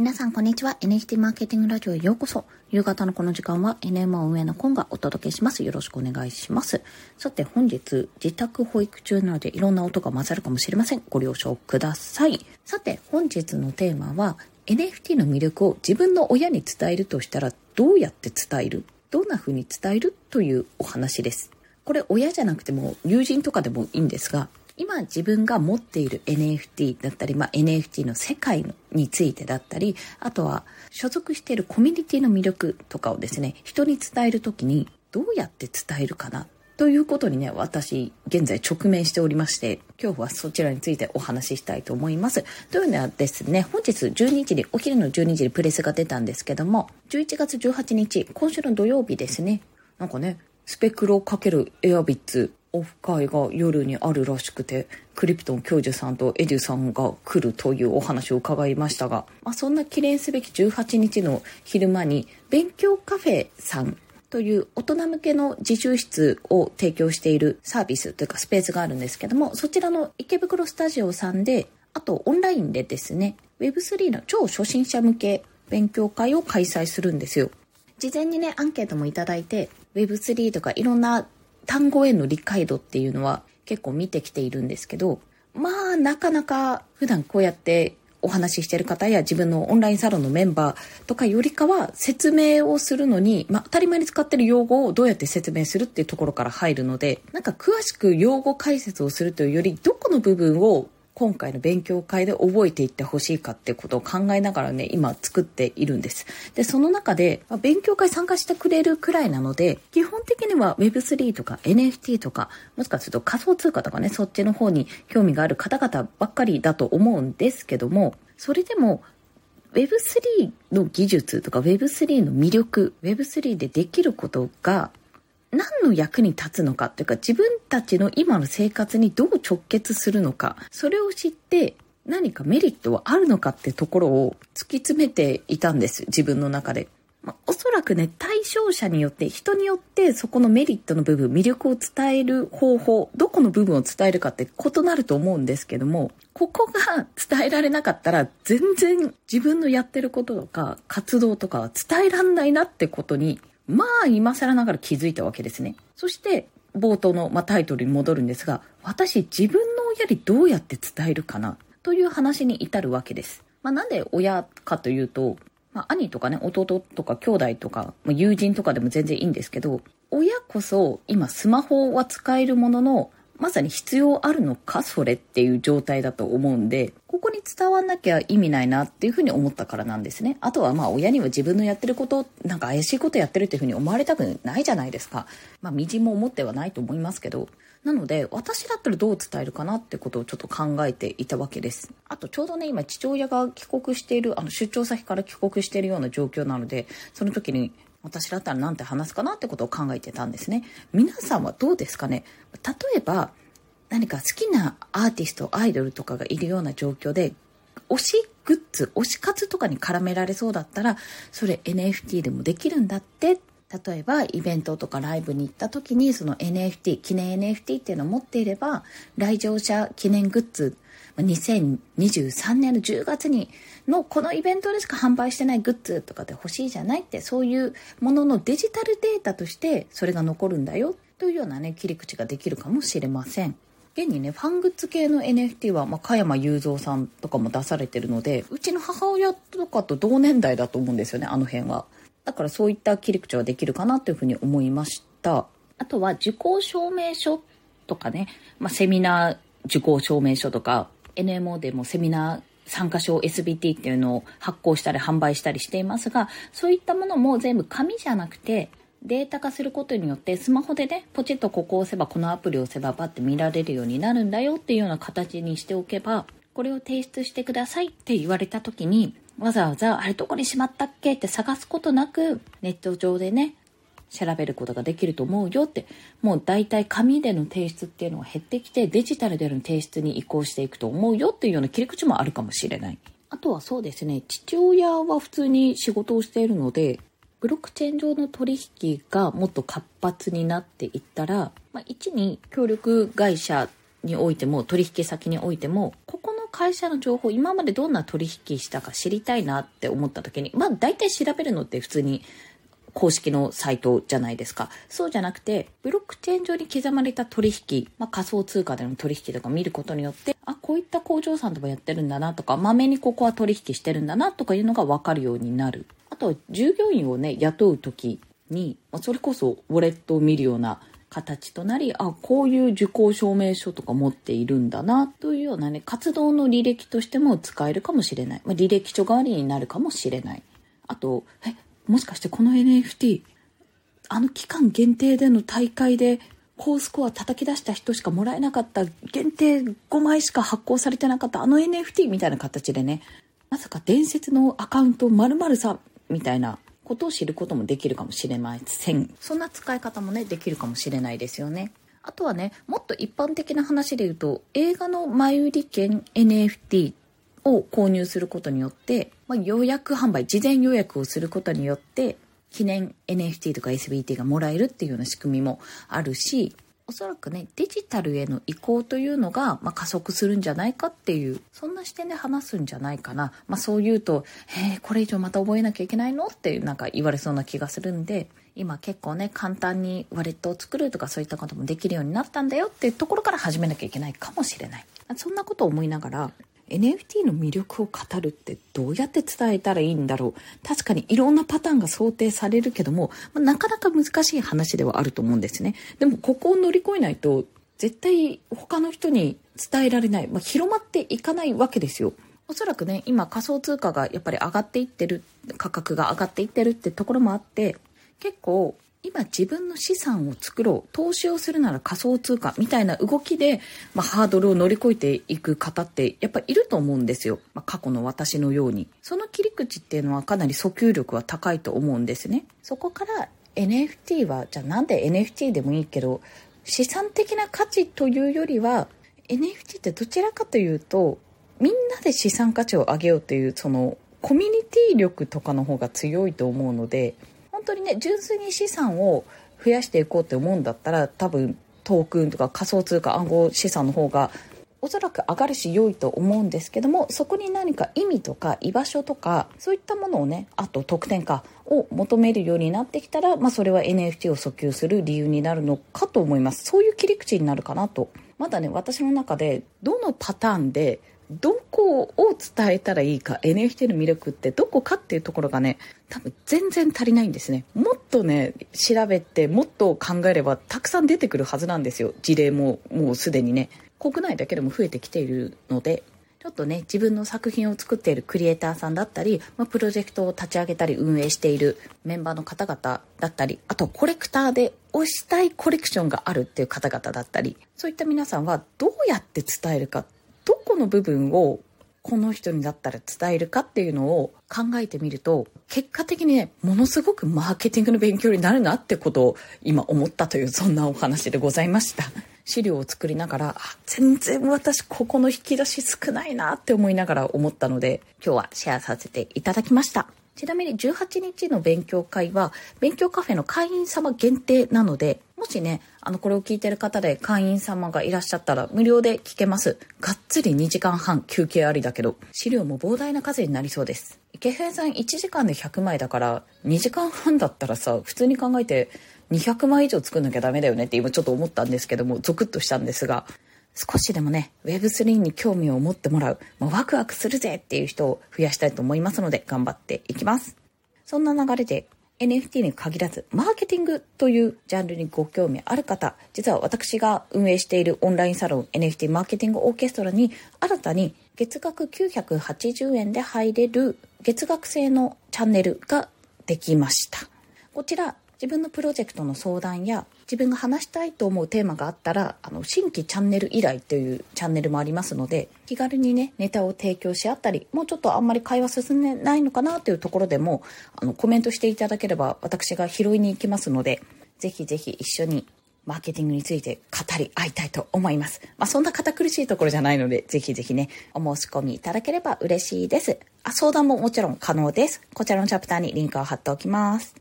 皆さん、こんにちは。NFT マーケティングラジオへようこそ。夕方のこの時間は NMO 運営のコンがお届けします。よろしくお願いします。さて、本日、自宅保育中なのでいろんな音が混ざるかもしれません。ご了承ください。さて、本日のテーマは、NFT の魅力を自分の親に伝えるとしたら、どうやって伝える？どんな風に伝える？というお話です。これ、親じゃなくても、友人とかでもいいんですが、今自分が持っている NFT だったり、まあ、NFT の世界についてだったり、あとは所属しているコミュニティの魅力とかをですね、人に伝えるときにどうやって伝えるかなということにね、私、現在直面しておりまして、今日はそちらについてお話ししたいと思います。というのはですね、本日12時に、お昼の12時にプレスが出たんですけども、11月18日、今週の土曜日ですね、なんかね、スペクロ×エアビッツオフ会が夜にあるらしくてクリプトン教授さんとエデュさんが来るというお話を伺いましたが、まあ、そんな記念すべき18日の昼間に勉強カフェさんという大人向けの自習室を提供しているサービスというかスペースがあるんですけどもそちらの池袋スタジオさんであとオンラインでですね Web3 の超初心者向け勉強会を開催するんですよ。事前にねアンケートもいただいて Web3 とかいろんな単語への理解度っていうのは結構見てきているんですけど、まあなかなか普段こうやってお話ししてる方や自分のオンラインサロンのメンバーとかよりかは説明をするのに、まあ、当たり前に使ってる用語をどうやって説明するっていうところから入るので、なんか詳しく用語解説をするというより、どこの部分を今回の勉強会で覚えていってほしいかってことを考えながらね、今作っているんです。で、その中で、勉強会参加してくれるくらいなので、基本的には Web3 とか NFT とか、もしかすると仮想通貨とかね、そっちの方に興味がある方々ばっかりだと思うんですけども、それでも Web3 の技術とか Web3 の魅力、Web3 でできることが何の役に立つのかというか自分たちの今の生活にどう直結するのかそれを知って何かメリットはあるのかってところを突き詰めていたんです自分の中で。まあ、おそらくね対象者によって人によってそこのメリットの部分魅力を伝える方法どこの部分を伝えるかって異なると思うんですけどもここが伝えられなかったら全然自分のやってることとか活動とかは伝えらんないなってことにまあ今更ながら気づいたわけですね。そして冒頭の、まあ、タイトルに戻るんですが、私自分の親にどうやって伝えるかなという話に至るわけです。まあ、なんで親かというと、まあ、兄とかね、弟とか兄弟とか、まあ、友人とかでも全然いいんですけど、親こそ今スマホは使えるものの、まさに必要あるのかそれっていう状態だと思うんで、ここに伝わんなきゃ意味ないなっていうふうに思ったからなんですね。あとはまあ親には自分のやってること、なんか怪しいことやってるっていうふうに思われたくないじゃないですか。まあ、みじんも思ってはないと思いますけど。なので、私だったらどう伝えるかなってことをちょっと考えていたわけです。あと、ちょうどね、今、父親が帰国している、あの、出張先から帰国しているような状況なので、その時に、私だったら何て話すかなってことを考えてたんですね。皆さんはどうですかね？例えば、何か好きなアーティスト、アイドルとかがいるような状況で、推しグッズ、推し活とかに絡められそうだったら、それ NFT でもできるんだって。例えば、イベントとかライブに行った時に、その NFT、記念 NFT っていうのを持っていれば、来場者記念グッズ、2023年の10月にのこのイベントでしか販売してないグッズとかで欲しいじゃないってそういうもののデジタルデータとしてそれが残るんだよというようなね切り口ができるかもしれません。現にね、ファングッズ系の NFT は、まあ、加山雄三さんとかも出されてるので、うちの母親とかと同年代だと思うんですよね、あの辺は。だからそういった切り口はできるかなというふうに思いました。あとは受講証明書とかね、まあ、セミナー受講証明書とか、NMO でもセミナー参加証 SBT っていうのを発行したり販売したりしていますが、そういったものも全部紙じゃなくて、データ化することによってスマホでねポチッとここを押せばこのアプリを押せばパッて見られるようになるんだよっていうような形にしておけばこれを提出してくださいって言われた時にわざわざあれどこにしまったっけって探すことなくネット上でね調べることができると思うよってもう大体紙での提出っていうのが減ってきてデジタルでの提出に移行していくと思うよっていうような切り口もあるかもしれない。あとはそうですね父親は普通に仕事をしているのでブロックチェーン上の取引がもっと活発になっていったら、まあ、1に協力会社においても取引先においても会社の情報、今までどんな取引したか知りたいなって思った時に、まあ大体調べるのって普通に公式のサイトじゃないですか。そうじゃなくて、ブロックチェーン上に刻まれた取引、まあ、仮想通貨での取引とか見ることによって、あ、こういった工場さんとかやってるんだなとか、まめにここは取引してるんだなとかいうのがわかるようになる。あとは、従業員をね、雇う時に、まあ、それこそウォレットを見るような形となり、あ、こういう受講証明書とか持っているんだな、というようなね、活動の履歴としても使えるかもしれない。まあ、履歴書代わりになるかもしれない。あと、え、もしかしてこの NFT、あの期間限定での大会で高スコア叩き出した人しかもらえなかった限定5枚しか発行されてなかったあの NFT みたいな形でね、まさか伝説のアカウント〇〇さんみたいなことを知ることもできるかもしれません。そんな使い方もね、できるかもしれないですよね。あとはね、もっと一般的な話で言うと、映画の前売り券 NFT を購入することによって、まあ、予約販売、事前予約をすることによって、記念 NFT とか SBT がもらえるっていうような仕組みもあるし、おそらくね、デジタルへの移行というのが、まあ、加速するんじゃないかっていう、そんな視点で話すんじゃないかな。まあ、そう言うと、え、これ以上また覚えなきゃいけないの？ってなんか言われそうな気がするんで、今結構ね、簡単にワレットを作るとかそういったこともできるようになったんだよっていうところから始めなきゃいけないかもしれない。そんなことを思いながら、NFT の魅力を語るってどうやって伝えたらいいんだろう？確かにいろんなパターンが想定されるけども、まあ、なかなか難しい話ではあると思うんですね。でもここを乗り越えないと絶対他の人に伝えられない、まあ、広まっていかないわけですよ。おそらくね、今仮想通貨がやっぱり上がっていってる、価格が上がっていってるってところもあって、結構今自分の資産を作ろう投資をするなら仮想通貨みたいな動きで、まあ、ハードルを乗り越えていく方ってやっぱいると思うんですよ、まあ、過去の私のように。その切り口っていうのはかなり訴求力は高いと思うんですね。そこから NFT はじゃあなんで NFT でもいいけど資産的な価値というよりは NFT ってどちらかというとみんなで資産価値を上げようというそのコミュニティ力とかの方が強いと思うので本当にね純粋に資産を増やしていこうって思うんだったら多分トークンとか仮想通貨暗号資産の方がおそらく上がるし良いと思うんですけどもそこに何か意味とか居場所とかそういったものをねあと得点化を求めるようになってきたら、まあ、それは NFT を訴求する理由になるのかと思います。そういう切り口になるかなと。まだね私の中でどのパターンでどこを伝えたらいいか NFT の魅力ってどこかっていうところがね多分全然足りないんですね。もっとね調べてもっと考えればたくさん出てくるはずなんですよ。事例ももうすでにね。国内だけでも増えてきているので。ちょっとね自分の作品を作っているクリエイターさんだったり、まあ、プロジェクトを立ち上げたり運営しているメンバーの方々だったりあとコレクターで推したいコレクションがあるっていう方々だったりそういった皆さんはどうやって伝えるかどこの部分をこの人にだったら伝えるかっていうのを考えてみると結果的にねものすごくマーケティングの勉強になるなってことを今思ったというそんなお話でございました。資料を作りながら全然私ここの引き出し少ないなって思いながら思ったので今日はシェアさせていただきました。ちなみに18日の勉強会は勉強カフェの会員様限定なのでしね、あの、これを聞いてる方で会員様がいらっしゃったら無料で聞けます。がっつり2時間半休憩ありだけど、資料も膨大な数になりそうです。池平さん1時間で100枚だから、2時間半だったらさ、普通に考えて200枚以上作んなきゃダメだよねって今ちょっと思ったんですけども、ゾクッとしたんですが、少しでもね、Web3 に興味を持ってもらう、もうワクワクするぜっていう人を増やしたいと思いますので、頑張っていきます。そんな流れで NFT に限らず、マーケティングというジャンルにご興味ある方、実は私が運営しているオンラインサロン NFT マーケティングオーケストラに新たに月額980円で入れる月額制のチャンネルができました。こちら自分のプロジェクトの相談や自分が話したいと思うテーマがあったらあの新規チャンネル依頼というチャンネルもありますので気軽にねネタを提供し合ったりもうちょっとあんまり会話進んでないのかなというところでもあのコメントしていただければ私が拾いに行きますのでぜひぜひ一緒にマーケティングについて語り合いたいと思います。まあ、そんな堅苦しいところじゃないので、ぜひぜひね、お申し込みいただければ嬉しいです。あ、相談ももちろん可能です。こちらのチャプターにリンクを貼っておきます。